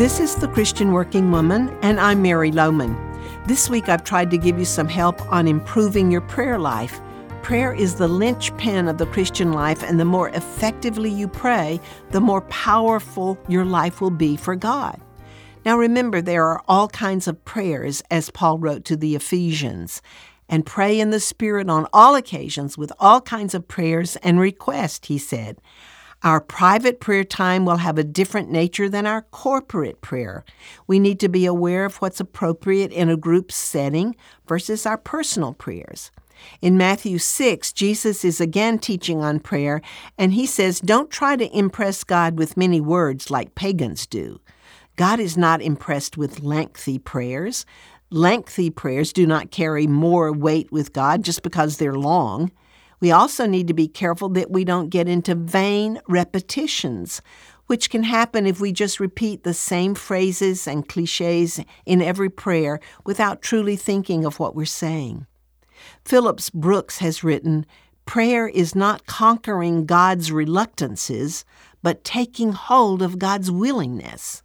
This is The Christian Working Woman, and I'm Mary Lowman. This week I've tried to give you some help on improving your prayer life. Prayer is the linchpin of the Christian life, and the more effectively you pray, the more powerful your life will be for God. Now remember, there are all kinds of prayers, as Paul wrote to the Ephesians, and pray in the Spirit on all occasions with all kinds of prayers and requests, he said. Our private prayer time will have a different nature than our corporate prayer. We need to be aware of what's appropriate in a group setting versus our personal prayers. In Matthew 6, Jesus is again teaching on prayer, and he says, Don't try to impress God with many words like pagans do. God is not impressed with lengthy prayers. Lengthy prayers do not carry more weight with God just because they're long. We also need to be careful that we don't get into vain repetitions, which can happen if we just repeat the same phrases and cliches in every prayer without truly thinking of what we're saying. Phillips Brooks has written Prayer is not conquering God's reluctances, but taking hold of God's willingness.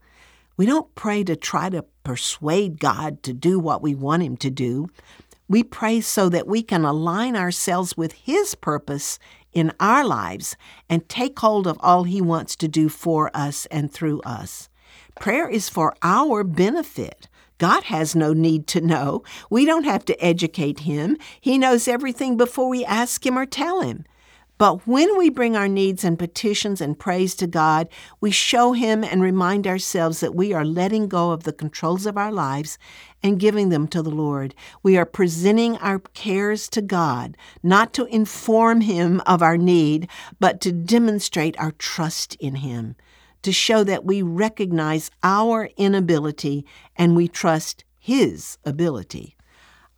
We don't pray to try to persuade God to do what we want Him to do. We pray so that we can align ourselves with His purpose in our lives and take hold of all He wants to do for us and through us. Prayer is for our benefit. God has no need to know. We don't have to educate Him. He knows everything before we ask Him or tell Him. But when we bring our needs and petitions and praise to God, we show Him and remind ourselves that we are letting go of the controls of our lives and giving them to the Lord. We are presenting our cares to God, not to inform Him of our need, but to demonstrate our trust in Him, to show that we recognize our inability and we trust His ability.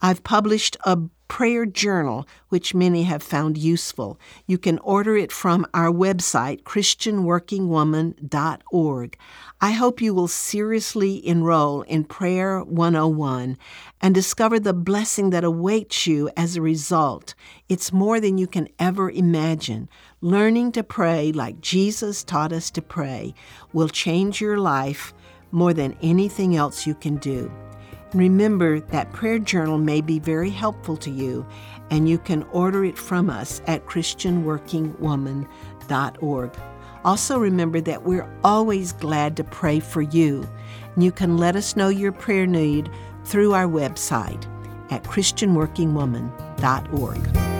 I've published a prayer journal, which many have found useful. You can order it from our website, ChristianWorkingWoman.org. I hope you will seriously enroll in Prayer 101 and discover the blessing that awaits you as a result. It's more than you can ever imagine. Learning to pray like Jesus taught us to pray will change your life more than anything else you can do. Remember that prayer journal may be very helpful to you, and you can order it from us at ChristianWorkingWoman.org. Also, remember that we're always glad to pray for you. You can let us know your prayer need through our website at ChristianWorkingWoman.org.